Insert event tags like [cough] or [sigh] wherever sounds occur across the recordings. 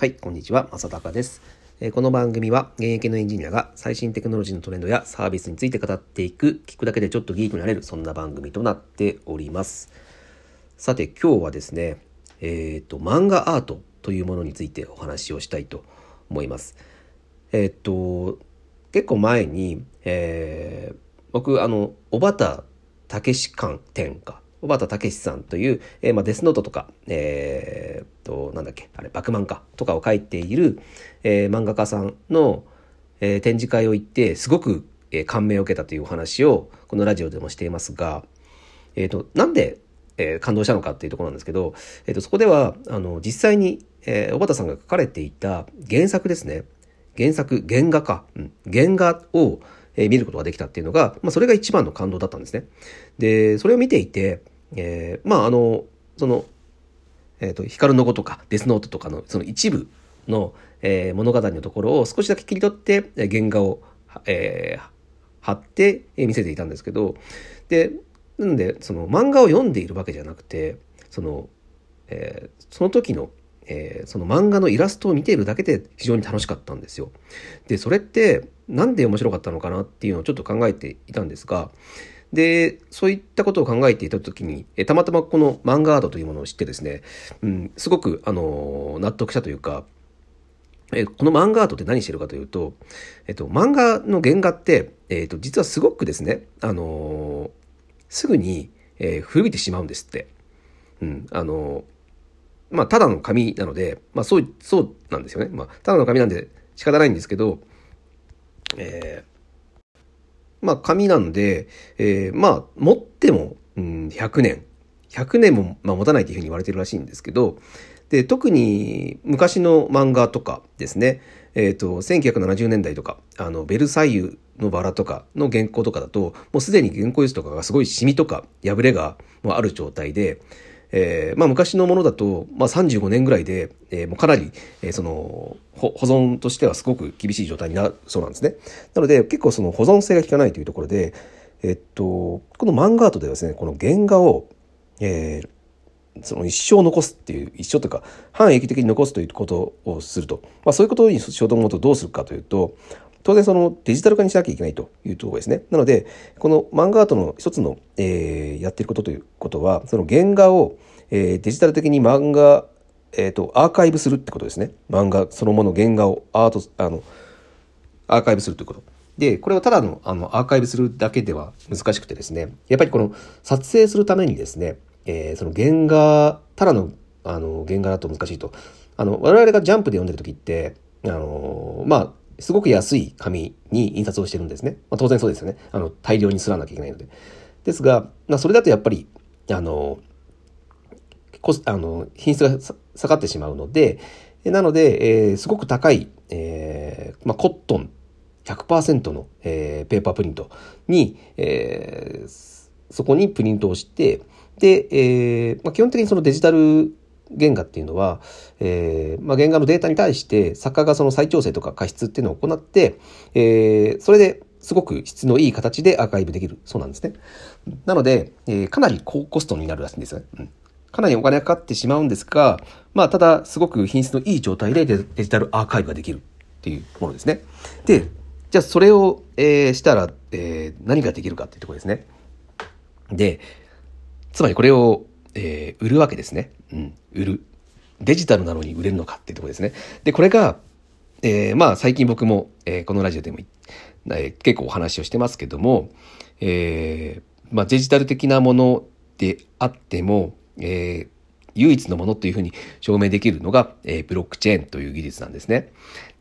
はい、こんにちは、正隆です。この番組は現役のエンジニアが最新テクノロジーのトレンドやサービスについて語っていく、聞くだけでちょっとギークになれる、そんな番組となっております。さて、今日はですね、えっ、ー、と、漫画アートというものについてお話をしたいと思います。えっ、ー、と、結構前に、えー、僕、あの、小畑武史館展か、小畑武史さんという、えー、まあ、デスノートとか、えー、と、なんだっけ、あれ、バクマンか、とかを書いている、えー、漫画家さんの、えー、展示会を行って、すごく、えー、感銘を受けたというお話を、このラジオでもしていますが、えっ、ー、と、なんで、えー、感動したのかっていうところなんですけど、えっ、ー、と、そこでは、あの、実際に、えー、小畑さんが書かれていた原作ですね。原作、原画か。うん、原画を、え見ることができたっていうのが、まあ、それが一番の感動だったんですね。で、それを見ていて、えー、まあ、あの、その、えっ、ー、と、光の子とかデスノートとかのその一部の、えー、物語のところを少しだけ切り取って、原画を、えー、貼って見せていたんですけど、で、なんで、その漫画を読んでいるわけじゃなくて、その、えー、その時のえー、その漫画のイラストを見ているだけで非常に楽しかったんですよ。で、それってなんで面白かったのかなっていうのをちょっと考えていたんですが、で、そういったことを考えていた時に、えたまたまこの漫画アートというものを知ってですね、うん、すごく、あの納得したというか、えこの漫画アートって何してるかというと、えっと、漫画の原画って、えっと、実はすごくですね、あのすぐに、えー、古びてしまうんですって。うん、あのまあ、ただの紙なので、まあ、そう、そうなんですよね。まあ、ただの紙なんで仕方ないんですけど、えー、まあ、紙なんで、えー、まあ、持っても、うん、100年。100年も、まあ、持たないというふうに言われてるらしいんですけど、で、特に昔の漫画とかですね、えっ、ー、と、1970年代とか、あの、ベルサイユのバラとかの原稿とかだと、もうすでに原稿用紙とかがすごいシミとか破れがもうある状態で、えー、まあ昔のものだと、まあ35年ぐらいで、えー、もうかなり、えー、その、保存としてはすごく厳しい状態になるそうなんですね。なので結構その保存性が効かないというところで、えっと、この漫画アートではですね、この原画を、えー、その一生残すっていう、一生というか、半永久的に残すということをすると。まあそういうことにしようと思うとどうするかというと、当然そのデジタル化にしなきゃいけないというところですね。なので、この漫画アートの一つの、えー、やってることということは、その原画を、えー、デジタル的に漫画、えっ、ー、と、アーカイブするってことですね。漫画そのもの、原画をアート、あの、アーカイブするということ。で、これをただのあのアーカイブするだけでは難しくてですね、やっぱりこの撮影するためにですね、えー、その原画、ただのあの原画だと難しいと。あの、我々がジャンプで読んでる時って、あの、まあ、すごく安い紙に印刷をしてるんですね。まあ、当然そうですよね。あの、大量にすらなきゃいけないので。ですが、まあ、それだとやっぱり、あの、コスあの品質が下がってしまうので、なので、えー、すごく高い、えーまあ、コットン100%の、えー、ペーパープリントに、えー、そこにプリントをして、で、えーまあ、基本的にそのデジタル原画っていうのは、えーまあ、原画のデータに対して作家がその再調整とか加筆っていうのを行って、えー、それですごく質のいい形でアーカイブできるそうなんですね。なので、えー、かなり高コストになるらしいんですよね。うんかなりお金がかかってしまうんですが、まあ、ただ、すごく品質のいい状態でデジタルアーカイブができるっていうものですね。で、じゃあ、それを、えー、したら、えー、何ができるかっていうところですね。で、つまりこれをえー、売るわけですね。うん、売る。デジタルなのに売れるのかっていうところですね。で、これが、えー、まあ最近僕も、えー、このラジオでも、えー、結構お話をしてますけども、えー、まあデジタル的なものであっても、えー、唯一のものというふうに証明できるのが、えー、ブロックチェーンという技術なんですね。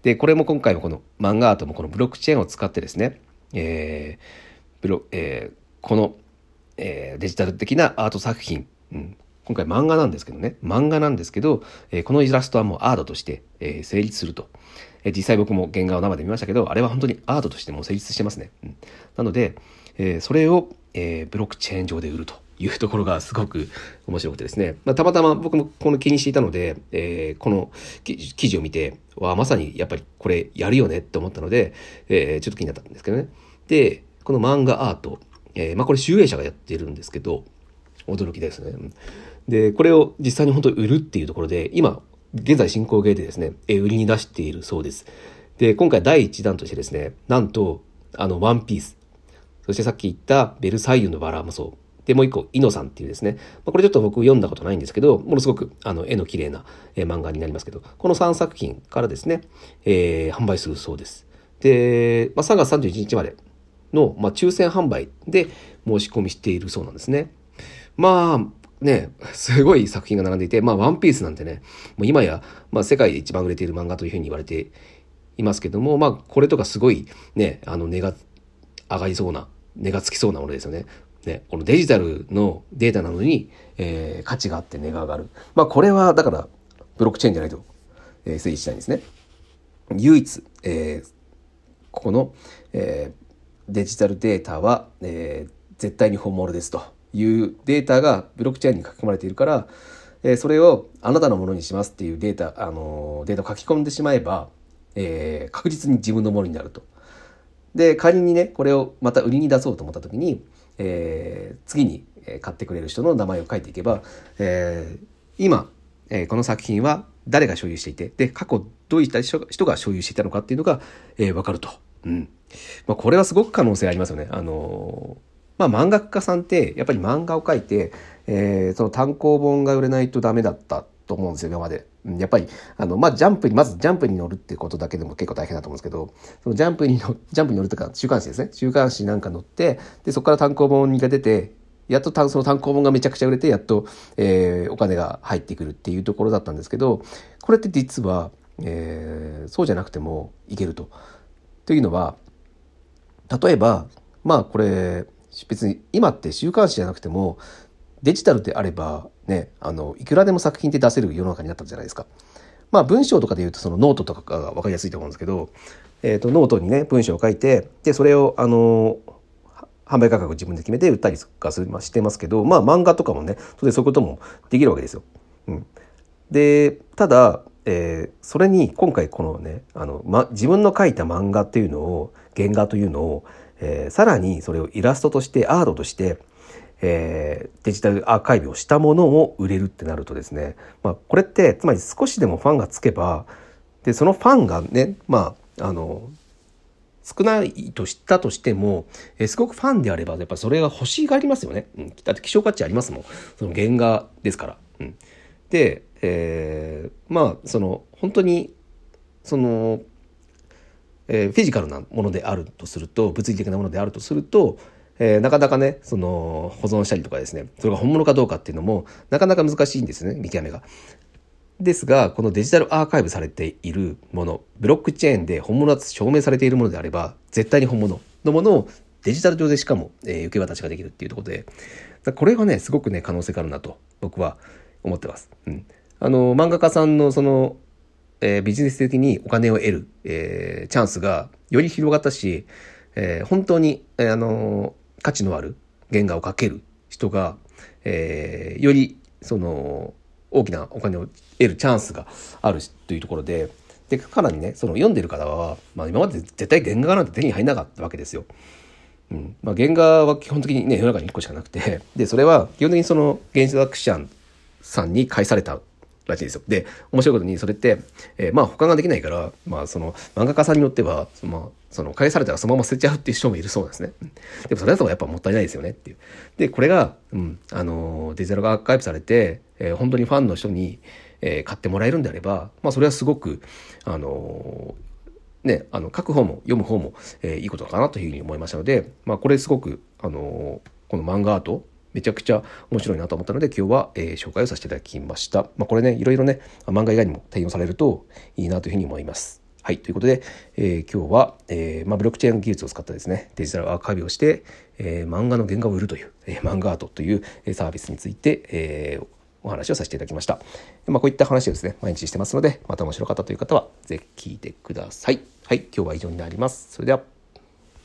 で、これも今回もこの漫画アートもこのブロックチェーンを使ってですね、えーブロえー、この、えー、デジタル的なアート作品うん、今回漫画なんですけどね。漫画なんですけど、えー、このイラストはもうアートとして、えー、成立すると、えー、実際僕も原画を生で見ましたけどあれは本当にアートとしても成立してますね、うん、なので、えそれを、えブロックチェーン上で売るというところがすごく [laughs] 面白くてですね、まあ、たまたま僕もこの気にしていたので、えこの記事を見てわまさにやっぱりこれやるよねって思ったので、えちょっと気になったんですけどね。でこの漫画アート、えまあ、これ集英社がやってるんですけど驚きですね。で、これを実際に本当に売るっていうところで、今、現在進行形でですね、え売りに出しているそうです。で、今回第1弾としてですね、なんと、あの、ワンピース、そしてさっき言ったベルサイユのバラもそう。で、もう一個、イノさんっていうですね、ま、これちょっと僕読んだことないんですけど、ものすごくあの絵の綺麗な、え、漫画になりますけど、この3作品からですね、えー、販売するそうです。で、まあ、3月31日までの、まあ、抽選販売で申し込みしているそうなんですね。まあ、ね、すごい作品が並んでいて、まあ、ワンピースなんてね、もう今や、まあ、世界で一番売れている漫画というふうに言われていますけども、まあ、これとかすごいね、あの、値が上がりそうな、値がつきそうなものですよね。ね、このデジタルのデータなのに、えー、価値があって値が上がる。まあ、これは、だから、ブロックチェーンじゃないと、えー、推理したいんですね。唯一、えー、ここの、えー、デジタルデータは、えー、絶対に本物ですというデータがブロックチェーンに書き込まれているから、えー、それをあなたのものにしますっていうデータ、あのデータを書き込んでしまえば、えー、確実に自分のものになると。で、仮にね、これをまた売りに出そうと思った時に、えー、次に買ってくれる人の名前を書いていけば、えー、今、えー、この作品は誰が所有していて、で、過去どういった人が所有していたのかっていうのが、えー、分かると。うん。まあ、これはすごく可能性ありますよね。あのまあ、漫画家さんってやっぱり漫画を描いて、えー、その単行本が売れないとダメだったと思うんですよ今まで。やっぱりあの、まあ、ジャンプにまずジャンプに乗るってことだけでも結構大変だと思うんですけどそのジャンプにのジャンプに乗るとか週刊誌ですね週刊誌なんか乗ってでそこから単行本が出てやっとその単行本がめちゃくちゃ売れてやっと、えー、お金が入ってくるっていうところだったんですけどこれって実は、えー、そうじゃなくてもいけると。というのは例えばまあこれ別に今って週刊誌じゃなくてもデジタルであればねあのいくらでも作品って出せる世の中になったじゃないですか。まあ文章とかで言うとそのノートとかが分かりやすいと思うんですけど、えー、とノートにね文章を書いてでそれをあの販売価格を自分で決めて売ったりとかする、まあ、してますけどまあ漫画とかもね当然そういうこともできるわけですよ。うん、でただ、えー、それに今回このねあの、ま、自分の書いた漫画っていうのを原画というのを、えー、さらにそれをイラストとしてアートとしてえー、デジタルアーカイブをしたものを売れるってなるとですね、まあ、これってつまり少しでもファンがつけばでそのファンがねまああの少ないとしたとしても、えー、すごくファンであればやっぱそれが欲しがりますよね、うん、だって希少価値ありますもん。その原画ですから。うん、で、えー、まあその本当にその、えー、フィジカルなものであるとすると物理的なものであるとするとえー、なかなかね、その、保存したりとかですね、それが本物かどうかっていうのも、なかなか難しいんですね、見極めが。ですが、このデジタルアーカイブされているもの、ブロックチェーンで本物だと証明されているものであれば、絶対に本物のものをデジタル上でしかも、えー、受け渡しができるっていうところで、これはね、すごくね、可能性があるなと、僕は思ってます。うん。あの、漫画家さんのその、えー、ビジネス的にお金を得る、えー、チャンスがより広がったし、えー、本当に、えー、あの価値のある原画を描ける人が、えー、よりその大きなお金を得るチャンスがあるというところででさらにねその読んでる方は、まあ、今まで絶対原画なんて手に入らなかったわけですよ。うんまあ、原画は基本的にね世の中に1個しかなくてでそれは基本的にその原作者さんに返されたらしいですよ。で、面白いことに、それって、えー、まあ他ができないから、まあその漫画家さんによっては、まあその返されたらそのまま捨てちゃうっていう人もいるそうなんですね。でもそれだとやっぱもったいないですよねっていう。で、これが、うん、あの、デジタルがアーカイブされて、えー、本当にファンの人に、えー、買ってもらえるんであれば、まあそれはすごく、あのね、あの書く方も読む方も、えー、いいことかなというふうに思いましたので、まあ、これすごく、あのこの漫画アートめちゃくちゃ面白いなと思ったので今日は、えー、紹介をさせていただきました。まあ、これねいろいろね漫画以外にも転用されるといいなというふうに思います。はい。ということで、えー、今日は、えーまあ、ブロックチェーン技術を使ったですね、デジタルアーカイブをして、えー、漫画の原画を売るという、えー、漫画アートというサービスについて、えー、お話をさせていただきました。まあ、こういった話をですね、毎日してますので、また面白かったという方は、ぜひ聞いてください。はい。今日は以上になります。それでは。